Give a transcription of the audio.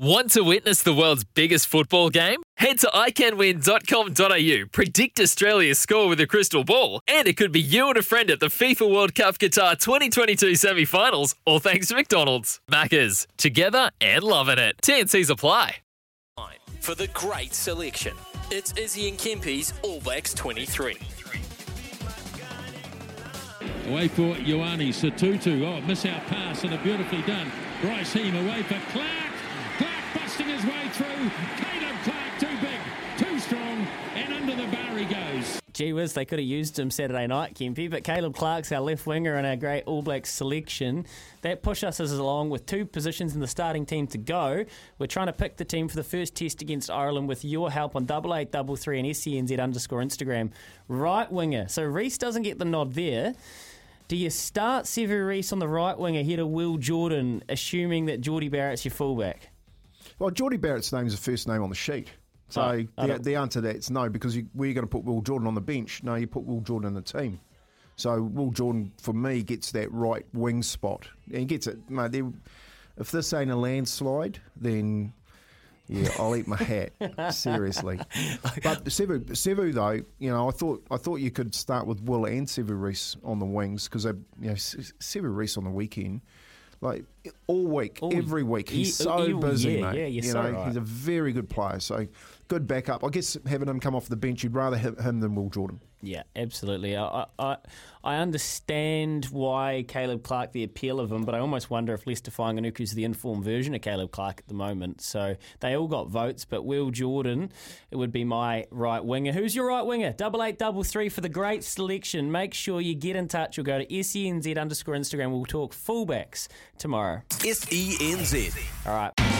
Want to witness the world's biggest football game? Head to iCanWin.com.au, predict Australia's score with a crystal ball, and it could be you and a friend at the FIFA World Cup Qatar 2022 semi finals, all thanks to McDonald's. Maccas, together and loving it. TNC's apply. For the great selection, it's Izzy and Kempy's All Blacks 23. Away for Ioane Satutu. Oh, miss out pass and a beautifully done. Bryce Heem away for Clark. His way through. Caleb Clark too big, too strong, and under the bar he goes. Gee whiz, they could have used him Saturday night, Kempy, but Caleb Clark's our left winger and our great All Blacks selection. That push us along with two positions in the starting team to go. We're trying to pick the team for the first test against Ireland with your help on double eight double three and SENZ underscore Instagram. Right winger. So Reece doesn't get the nod there. Do you start Sevu Reece on the right wing ahead of Will Jordan, assuming that Jordie Barrett's your fullback? Well, Jordie Barrett's name is the first name on the sheet. So I the, the answer to that is no, because you, we're going to put Will Jordan on the bench. No, you put Will Jordan in the team. So Will Jordan, for me, gets that right wing spot. And he gets it. Mate, if this ain't a landslide, then yeah, I'll eat my hat. Seriously. But Sevu, Sevu, though, you know, I thought I thought you could start with Will and Sevu Reece on the wings because you know Sevu Reece on the weekend. Like all week, Oh, every week, he's he- so he- busy, yeah, mate. yeah, you so know, right. he's a very good player. So good backup. I guess having him come off the bench, you'd rather have him than Will Jordan. Yeah, absolutely. I, I I understand why Caleb Clark, the appeal of him, but I almost wonder if Leicester Fainga'anuku's the informed version of Caleb Clark at the moment. So they all got votes, but Will Jordan, it would be my right winger. Who's your right winger? Double eight, double three for the great selection. Make sure you get in touch or go to SENZ underscore Instagram. We'll talk fullbacks tomorrow. SENZ. All right.